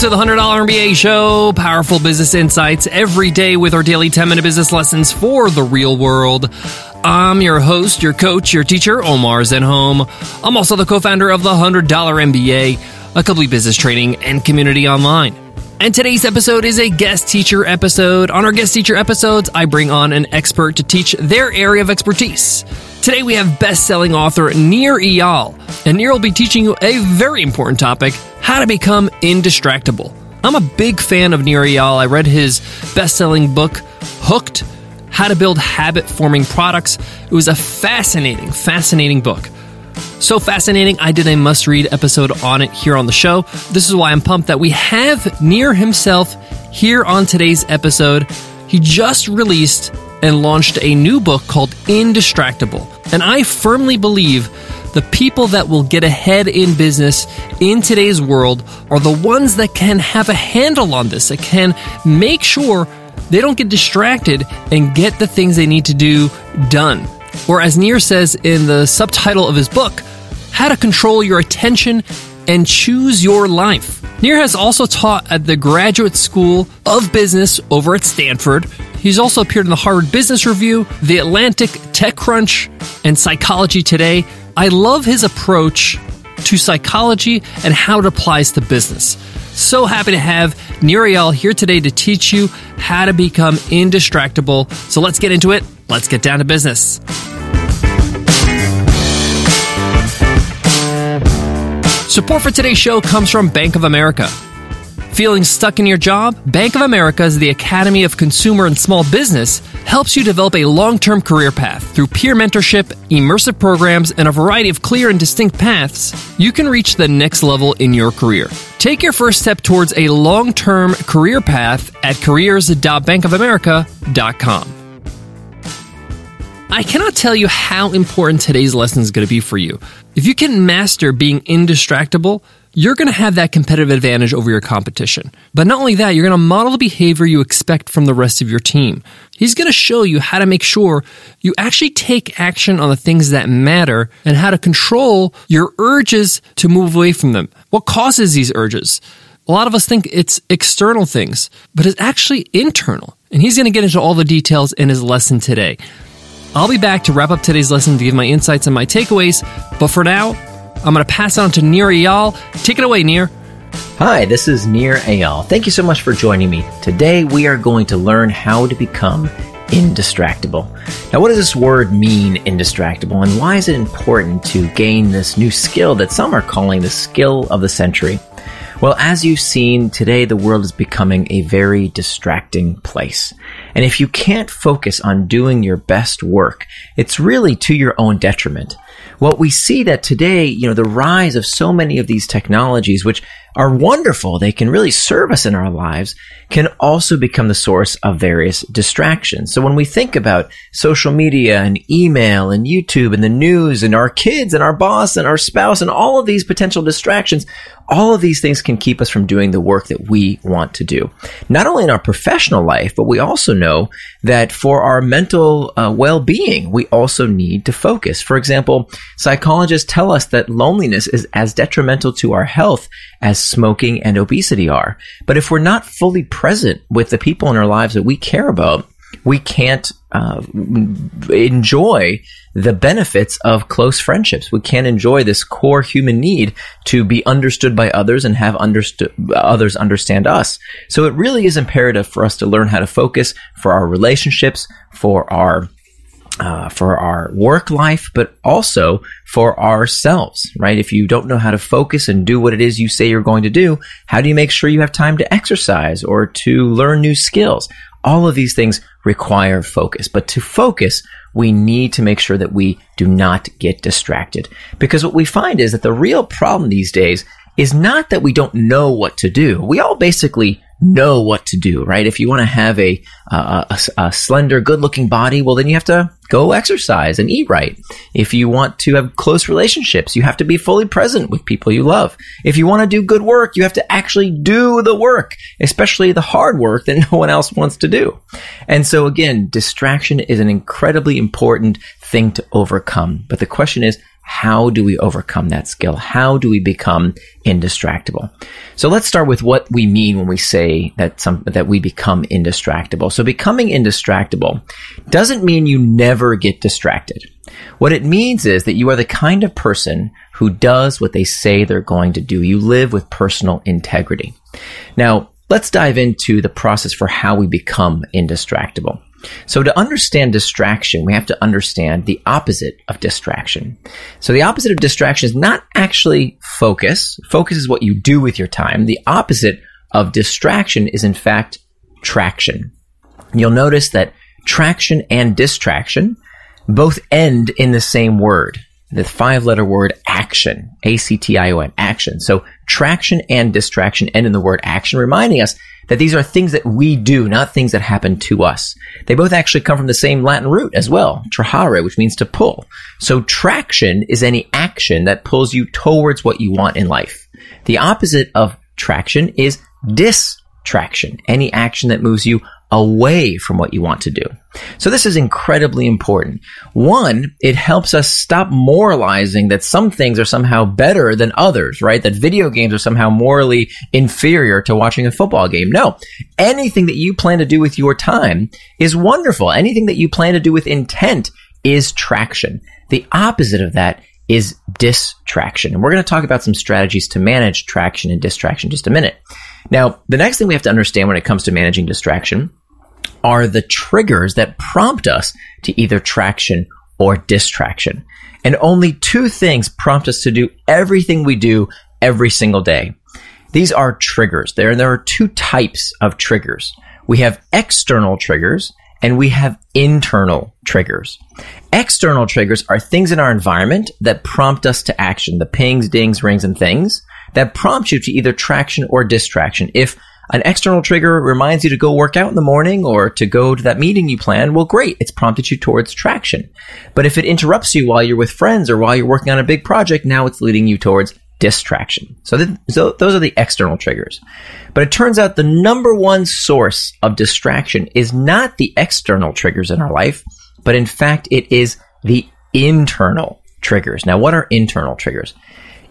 to the $100 MBA show, powerful business insights every day with our daily 10 minute business lessons for the real world. I'm your host, your coach, your teacher, Omar Zenhom. I'm also the co founder of the $100 MBA, a complete business training and community online. And today's episode is a guest teacher episode. On our guest teacher episodes, I bring on an expert to teach their area of expertise. Today we have best-selling author Nir Eyal, and Nir will be teaching you a very important topic, how to become indistractable. I'm a big fan of Nir Eyal. I read his best-selling book, Hooked, How to Build Habit-Forming Products. It was a fascinating, fascinating book. So fascinating, I did a must read episode on it here on the show. This is why I'm pumped that we have Nir himself here on today's episode. He just released and launched a new book called Indistractable. And I firmly believe the people that will get ahead in business in today's world are the ones that can have a handle on this, that can make sure they don't get distracted and get the things they need to do done. Or, as Nir says in the subtitle of his book, How to Control Your Attention and Choose Your Life. Nir has also taught at the Graduate School of Business over at Stanford. He's also appeared in the Harvard Business Review, The Atlantic, TechCrunch, and Psychology Today. I love his approach to psychology and how it applies to business. So happy to have Eyal here today to teach you how to become indistractable. So let's get into it. Let's get down to business. Support for today's show comes from Bank of America. Feeling stuck in your job? Bank of America's The Academy of Consumer and Small Business helps you develop a long term career path through peer mentorship, immersive programs, and a variety of clear and distinct paths. You can reach the next level in your career. Take your first step towards a long term career path at careers.bankofamerica.com. I cannot tell you how important today's lesson is going to be for you. If you can master being indistractable, you're going to have that competitive advantage over your competition. But not only that, you're going to model the behavior you expect from the rest of your team. He's going to show you how to make sure you actually take action on the things that matter and how to control your urges to move away from them. What causes these urges? A lot of us think it's external things, but it's actually internal. And he's going to get into all the details in his lesson today. I'll be back to wrap up today's lesson to give my insights and my takeaways, but for now, I'm going to pass on to Nir Eyal. Take it away, Nir. Hi, this is Nir Eyal. Thank you so much for joining me. Today we are going to learn how to become indistractable. Now, what does this word mean, indistractable, and why is it important to gain this new skill that some are calling the skill of the century? Well, as you've seen, today the world is becoming a very distracting place. And if you can't focus on doing your best work, it's really to your own detriment. What we see that today, you know, the rise of so many of these technologies, which are wonderful, they can really serve us in our lives, can also become the source of various distractions. So when we think about social media and email and YouTube and the news and our kids and our boss and our spouse and all of these potential distractions, all of these things can keep us from doing the work that we want to do. Not only in our professional life, but we also know that for our mental uh, well-being, we also need to focus. For example, psychologists tell us that loneliness is as detrimental to our health as smoking and obesity are. But if we're not fully present with the people in our lives that we care about, we can't uh, enjoy the benefits of close friendships. We can't enjoy this core human need to be understood by others and have understood others understand us. So it really is imperative for us to learn how to focus for our relationships, for our uh, for our work life, but also for ourselves, right? If you don't know how to focus and do what it is you say you're going to do, how do you make sure you have time to exercise or to learn new skills? All of these things require focus, but to focus, we need to make sure that we do not get distracted. Because what we find is that the real problem these days is not that we don't know what to do. We all basically know what to do, right? If you want to have a, a, a, slender, good looking body, well, then you have to go exercise and eat right. If you want to have close relationships, you have to be fully present with people you love. If you want to do good work, you have to actually do the work, especially the hard work that no one else wants to do. And so again, distraction is an incredibly important thing to overcome. But the question is, how do we overcome that skill? How do we become indistractable? So let's start with what we mean when we say that some, that we become indistractable. So becoming indistractable doesn't mean you never get distracted. What it means is that you are the kind of person who does what they say they're going to do. You live with personal integrity. Now, let's dive into the process for how we become indistractable. So to understand distraction, we have to understand the opposite of distraction. So the opposite of distraction is not actually focus. Focus is what you do with your time. The opposite of distraction is in fact traction. You'll notice that traction and distraction both end in the same word the five letter word action, A-C-T-I-O-N, action. So traction and distraction end in the word action, reminding us that these are things that we do, not things that happen to us. They both actually come from the same Latin root as well, trahere, which means to pull. So traction is any action that pulls you towards what you want in life. The opposite of traction is distraction, any action that moves you away from what you want to do. So this is incredibly important. One, it helps us stop moralizing that some things are somehow better than others, right? That video games are somehow morally inferior to watching a football game. No. Anything that you plan to do with your time is wonderful. Anything that you plan to do with intent is traction. The opposite of that is distraction. And we're going to talk about some strategies to manage traction and distraction in just a minute. Now, the next thing we have to understand when it comes to managing distraction are the triggers that prompt us to either traction or distraction. And only two things prompt us to do everything we do every single day. These are triggers. There, there are two types of triggers. We have external triggers and we have internal triggers. External triggers are things in our environment that prompt us to action. The pings, dings, rings, and things that prompt you to either traction or distraction. If an external trigger reminds you to go work out in the morning or to go to that meeting you planned, well, great. It's prompted you towards traction. But if it interrupts you while you're with friends or while you're working on a big project, now it's leading you towards distraction. So, th- so those are the external triggers. But it turns out the number one source of distraction is not the external triggers in our life, but in fact, it is the internal triggers. Now, what are internal triggers?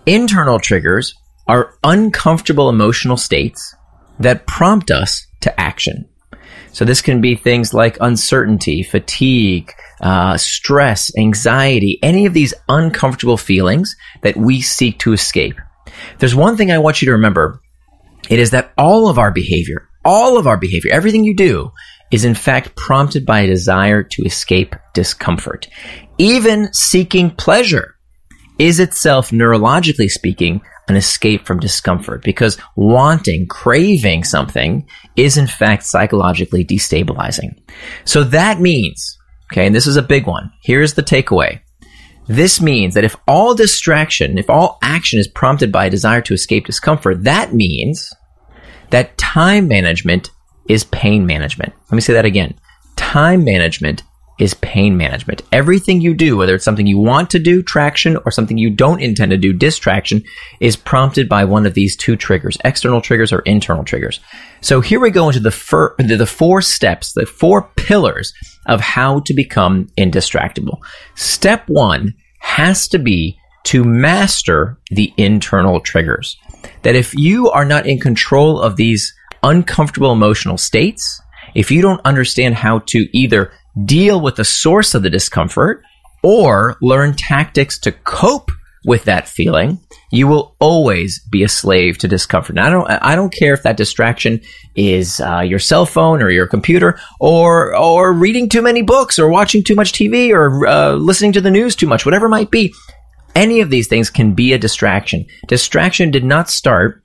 Internal triggers are uncomfortable emotional states that prompt us to action. So this can be things like uncertainty, fatigue, uh, stress, anxiety, any of these uncomfortable feelings that we seek to escape. There's one thing I want you to remember. It is that all of our behavior, all of our behavior, everything you do is in fact prompted by a desire to escape discomfort. Even seeking pleasure is itself, neurologically speaking, an escape from discomfort because wanting, craving something is in fact psychologically destabilizing. So that means, okay, and this is a big one. Here's the takeaway. This means that if all distraction, if all action is prompted by a desire to escape discomfort, that means that time management is pain management. Let me say that again. Time management is pain management. Everything you do, whether it's something you want to do, traction, or something you don't intend to do, distraction, is prompted by one of these two triggers, external triggers or internal triggers. So here we go into the, fir- the four steps, the four pillars of how to become indistractable. Step one has to be to master the internal triggers. That if you are not in control of these uncomfortable emotional states, if you don't understand how to either deal with the source of the discomfort or learn tactics to cope with that feeling, you will always be a slave to discomfort. I don't, I don't care if that distraction is uh, your cell phone or your computer or or reading too many books or watching too much TV or uh, listening to the news too much, whatever it might be. Any of these things can be a distraction. Distraction did not start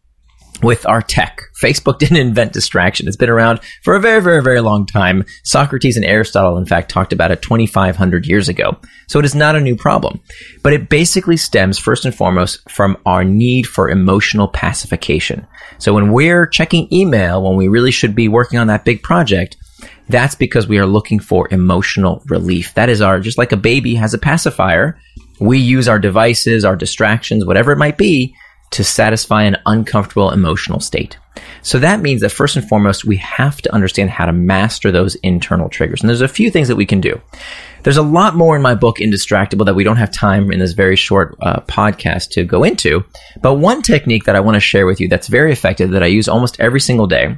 with our tech. Facebook didn't invent distraction. It's been around for a very, very, very long time. Socrates and Aristotle, in fact, talked about it 2,500 years ago. So it is not a new problem. But it basically stems, first and foremost, from our need for emotional pacification. So when we're checking email, when we really should be working on that big project, that's because we are looking for emotional relief. That is our, just like a baby has a pacifier, we use our devices, our distractions, whatever it might be, to satisfy an uncomfortable emotional state. So that means that first and foremost, we have to understand how to master those internal triggers. And there's a few things that we can do. There's a lot more in my book, Indistractable, that we don't have time in this very short uh, podcast to go into. But one technique that I want to share with you that's very effective that I use almost every single day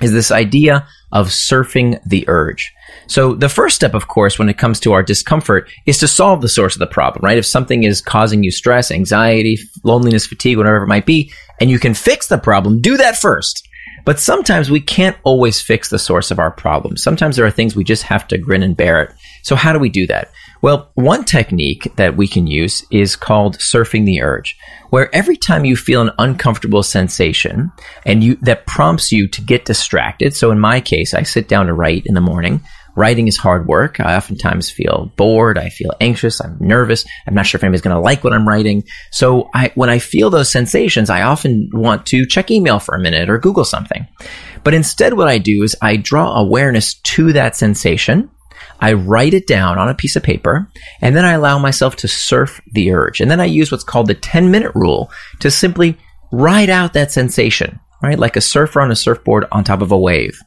is this idea of surfing the urge. So the first step, of course, when it comes to our discomfort is to solve the source of the problem, right? If something is causing you stress, anxiety, loneliness, fatigue, whatever it might be, and you can fix the problem, do that first. But sometimes we can't always fix the source of our problem. Sometimes there are things we just have to grin and bear it. So how do we do that? Well, one technique that we can use is called surfing the urge, where every time you feel an uncomfortable sensation and you, that prompts you to get distracted. So in my case, I sit down to write in the morning. Writing is hard work. I oftentimes feel bored. I feel anxious. I'm nervous. I'm not sure if anybody's going to like what I'm writing. So I, when I feel those sensations, I often want to check email for a minute or Google something. But instead, what I do is I draw awareness to that sensation. I write it down on a piece of paper and then I allow myself to surf the urge. And then I use what's called the 10 minute rule to simply ride out that sensation, right? Like a surfer on a surfboard on top of a wave.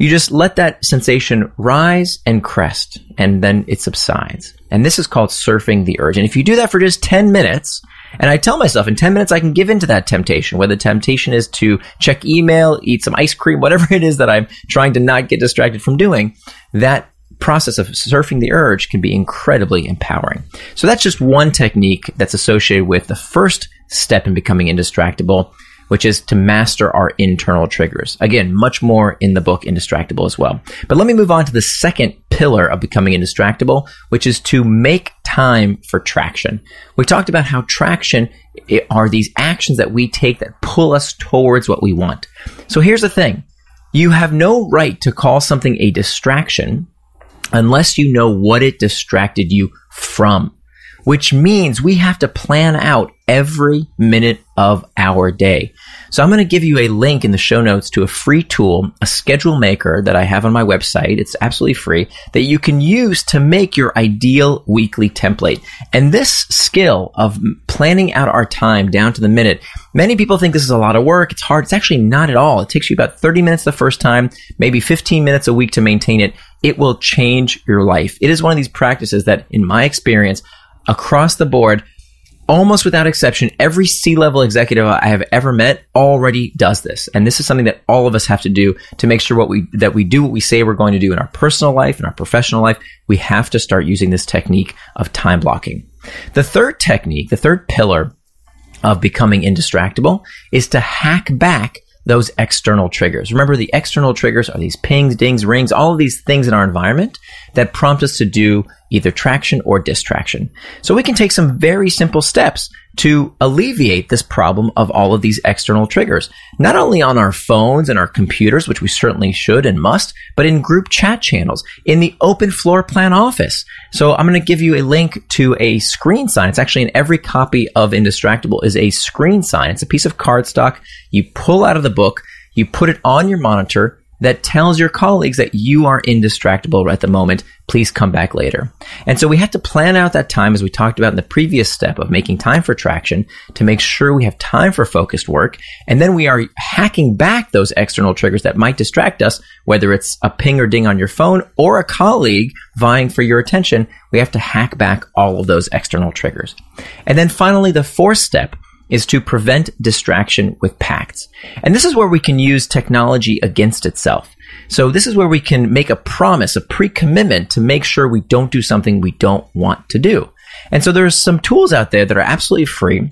You just let that sensation rise and crest, and then it subsides. And this is called surfing the urge. And if you do that for just 10 minutes, and I tell myself in 10 minutes I can give in to that temptation, whether the temptation is to check email, eat some ice cream, whatever it is that I'm trying to not get distracted from doing, that process of surfing the urge can be incredibly empowering. So that's just one technique that's associated with the first step in becoming indistractable which is to master our internal triggers. Again, much more in the book Indistractable as well. But let me move on to the second pillar of becoming indistractable, which is to make time for traction. We talked about how traction are these actions that we take that pull us towards what we want. So here's the thing. You have no right to call something a distraction unless you know what it distracted you from which means we have to plan out every minute of our day. So I'm going to give you a link in the show notes to a free tool, a schedule maker that I have on my website. It's absolutely free that you can use to make your ideal weekly template. And this skill of planning out our time down to the minute, many people think this is a lot of work. It's hard. It's actually not at all. It takes you about 30 minutes the first time, maybe 15 minutes a week to maintain it. It will change your life. It is one of these practices that in my experience, across the board, almost without exception, every C level executive I have ever met already does this. And this is something that all of us have to do to make sure what we, that we do what we say we're going to do in our personal life, in our professional life. We have to start using this technique of time blocking. The third technique, the third pillar of becoming indistractable is to hack back those external triggers. Remember, the external triggers are these pings, dings, rings, all of these things in our environment that prompt us to do either traction or distraction. So we can take some very simple steps to alleviate this problem of all of these external triggers, not only on our phones and our computers, which we certainly should and must, but in group chat channels, in the open floor plan office. So I'm going to give you a link to a screen sign. It's actually in every copy of Indistractable is a screen sign. It's a piece of cardstock you pull out of the book, you put it on your monitor, that tells your colleagues that you are indistractable at the moment. Please come back later. And so we have to plan out that time as we talked about in the previous step of making time for traction to make sure we have time for focused work. And then we are hacking back those external triggers that might distract us, whether it's a ping or ding on your phone or a colleague vying for your attention. We have to hack back all of those external triggers. And then finally, the fourth step is to prevent distraction with pacts. And this is where we can use technology against itself. So this is where we can make a promise, a pre-commitment to make sure we don't do something we don't want to do. And so there's some tools out there that are absolutely free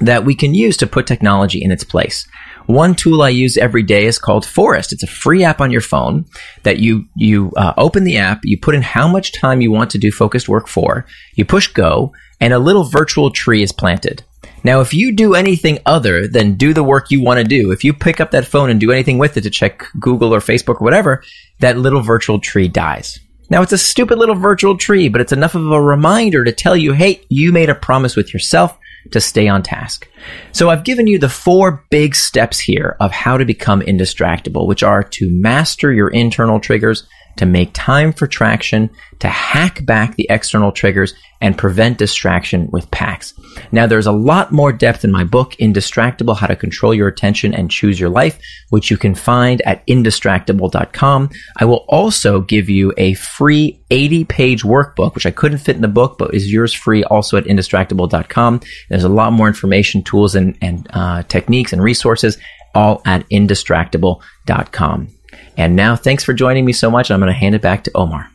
that we can use to put technology in its place. One tool I use every day is called Forest. It's a free app on your phone that you you uh, open the app, you put in how much time you want to do focused work for, you push go, and a little virtual tree is planted. Now, if you do anything other than do the work you want to do, if you pick up that phone and do anything with it to check Google or Facebook or whatever, that little virtual tree dies. Now, it's a stupid little virtual tree, but it's enough of a reminder to tell you, hey, you made a promise with yourself to stay on task. So I've given you the four big steps here of how to become indistractable, which are to master your internal triggers, to make time for traction, to hack back the external triggers, and prevent distraction with pacts. Now, there's a lot more depth in my book, Indistractable How to Control Your Attention and Choose Your Life, which you can find at indistractable.com. I will also give you a free 80 page workbook, which I couldn't fit in the book, but is yours free also at indistractable.com. There's a lot more information, tools, and, and uh, techniques and resources all at indistractable.com. And now, thanks for joining me so much. I'm going to hand it back to Omar.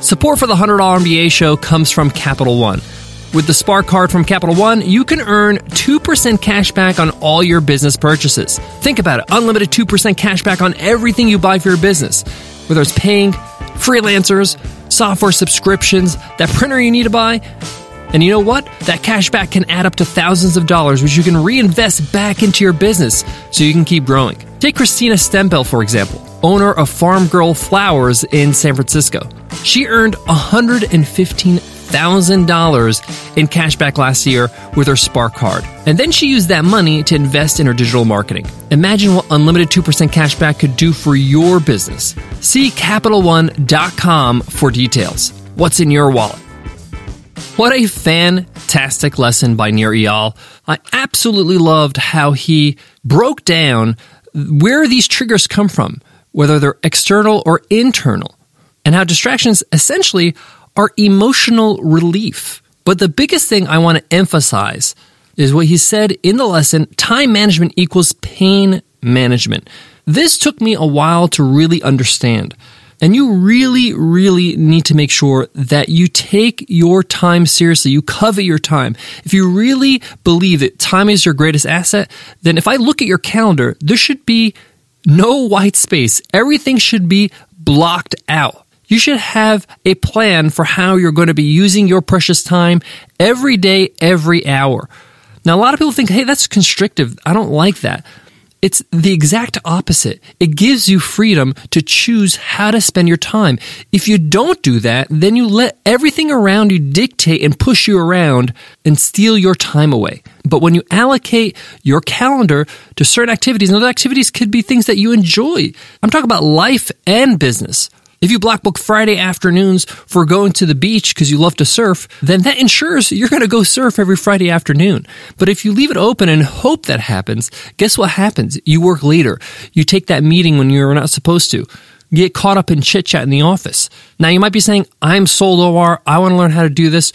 Support for the $100 MBA show comes from Capital One. With the Spark card from Capital One, you can earn 2% cash back on all your business purchases. Think about it unlimited 2% cash back on everything you buy for your business, whether it's paying, freelancers, software subscriptions, that printer you need to buy. And you know what? That cash back can add up to thousands of dollars, which you can reinvest back into your business so you can keep growing. Take Christina Stembel, for example, owner of Farm Girl Flowers in San Francisco. She earned $115,000 in cash back last year with her Spark card. And then she used that money to invest in her digital marketing. Imagine what unlimited 2% cash back could do for your business. See CapitalOne.com for details. What's in your wallet? What a fantastic lesson by Nir Eyal. I absolutely loved how he broke down where these triggers come from, whether they're external or internal, and how distractions essentially are emotional relief. But the biggest thing I want to emphasize is what he said in the lesson time management equals pain management. This took me a while to really understand. And you really, really need to make sure that you take your time seriously. You covet your time. If you really believe that time is your greatest asset, then if I look at your calendar, there should be no white space. Everything should be blocked out. You should have a plan for how you're going to be using your precious time every day, every hour. Now, a lot of people think, hey, that's constrictive. I don't like that. It's the exact opposite. It gives you freedom to choose how to spend your time. If you don't do that, then you let everything around you dictate and push you around and steal your time away. But when you allocate your calendar to certain activities, and those activities could be things that you enjoy. I'm talking about life and business. If you block book Friday afternoons for going to the beach because you love to surf, then that ensures you're going to go surf every Friday afternoon. But if you leave it open and hope that happens, guess what happens? You work later. You take that meeting when you're not supposed to. Get caught up in chit chat in the office. Now you might be saying, I'm sold OR. I want to learn how to do this.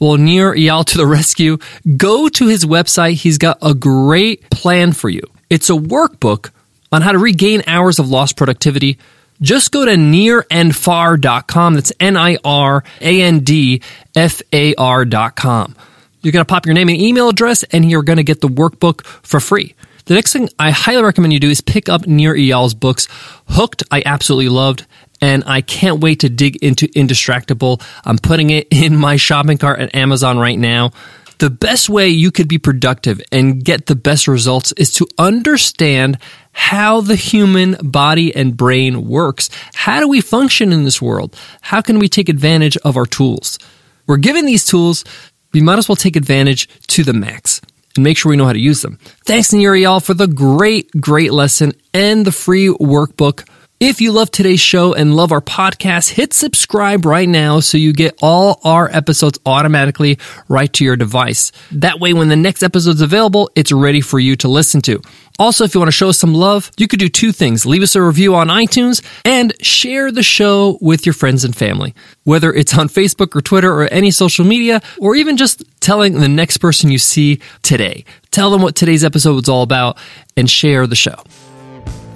Well, Nir Eyal to the rescue. Go to his website. He's got a great plan for you. It's a workbook on how to regain hours of lost productivity just go to nirandfar.com. That's N I R A N D F A R.com. You're going to pop your name and email address, and you're going to get the workbook for free. The next thing I highly recommend you do is pick up Nir Eyal's books. Hooked, I absolutely loved, and I can't wait to dig into Indistractable. I'm putting it in my shopping cart at Amazon right now. The best way you could be productive and get the best results is to understand how the human body and brain works. How do we function in this world? How can we take advantage of our tools? We're given these tools, we might as well take advantage to the max and make sure we know how to use them. Thanks, Nir for the great, great lesson and the free workbook if you love today's show and love our podcast, hit subscribe right now so you get all our episodes automatically right to your device. That way, when the next episode's available, it's ready for you to listen to. Also, if you want to show us some love, you could do two things. Leave us a review on iTunes and share the show with your friends and family. Whether it's on Facebook or Twitter or any social media, or even just telling the next person you see today. Tell them what today's episode was all about and share the show.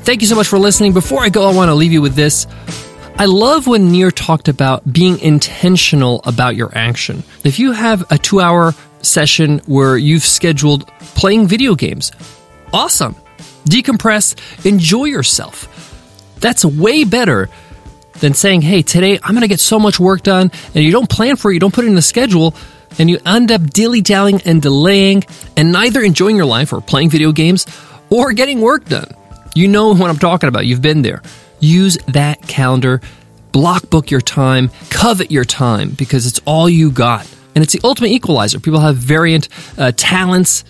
Thank you so much for listening. Before I go, I want to leave you with this. I love when Nir talked about being intentional about your action. If you have a two hour session where you've scheduled playing video games, awesome. Decompress, enjoy yourself. That's way better than saying, hey, today I'm going to get so much work done, and you don't plan for it, you don't put it in the schedule, and you end up dilly dallying and delaying, and neither enjoying your life or playing video games or getting work done. You know what I'm talking about. You've been there. Use that calendar, block book your time, covet your time because it's all you got. And it's the ultimate equalizer. People have variant uh, talents,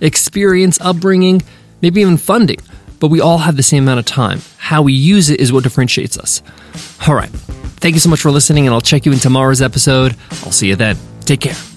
experience, upbringing, maybe even funding. but we all have the same amount of time. How we use it is what differentiates us. All right. Thank you so much for listening, and I'll check you in tomorrow's episode. I'll see you then. Take care.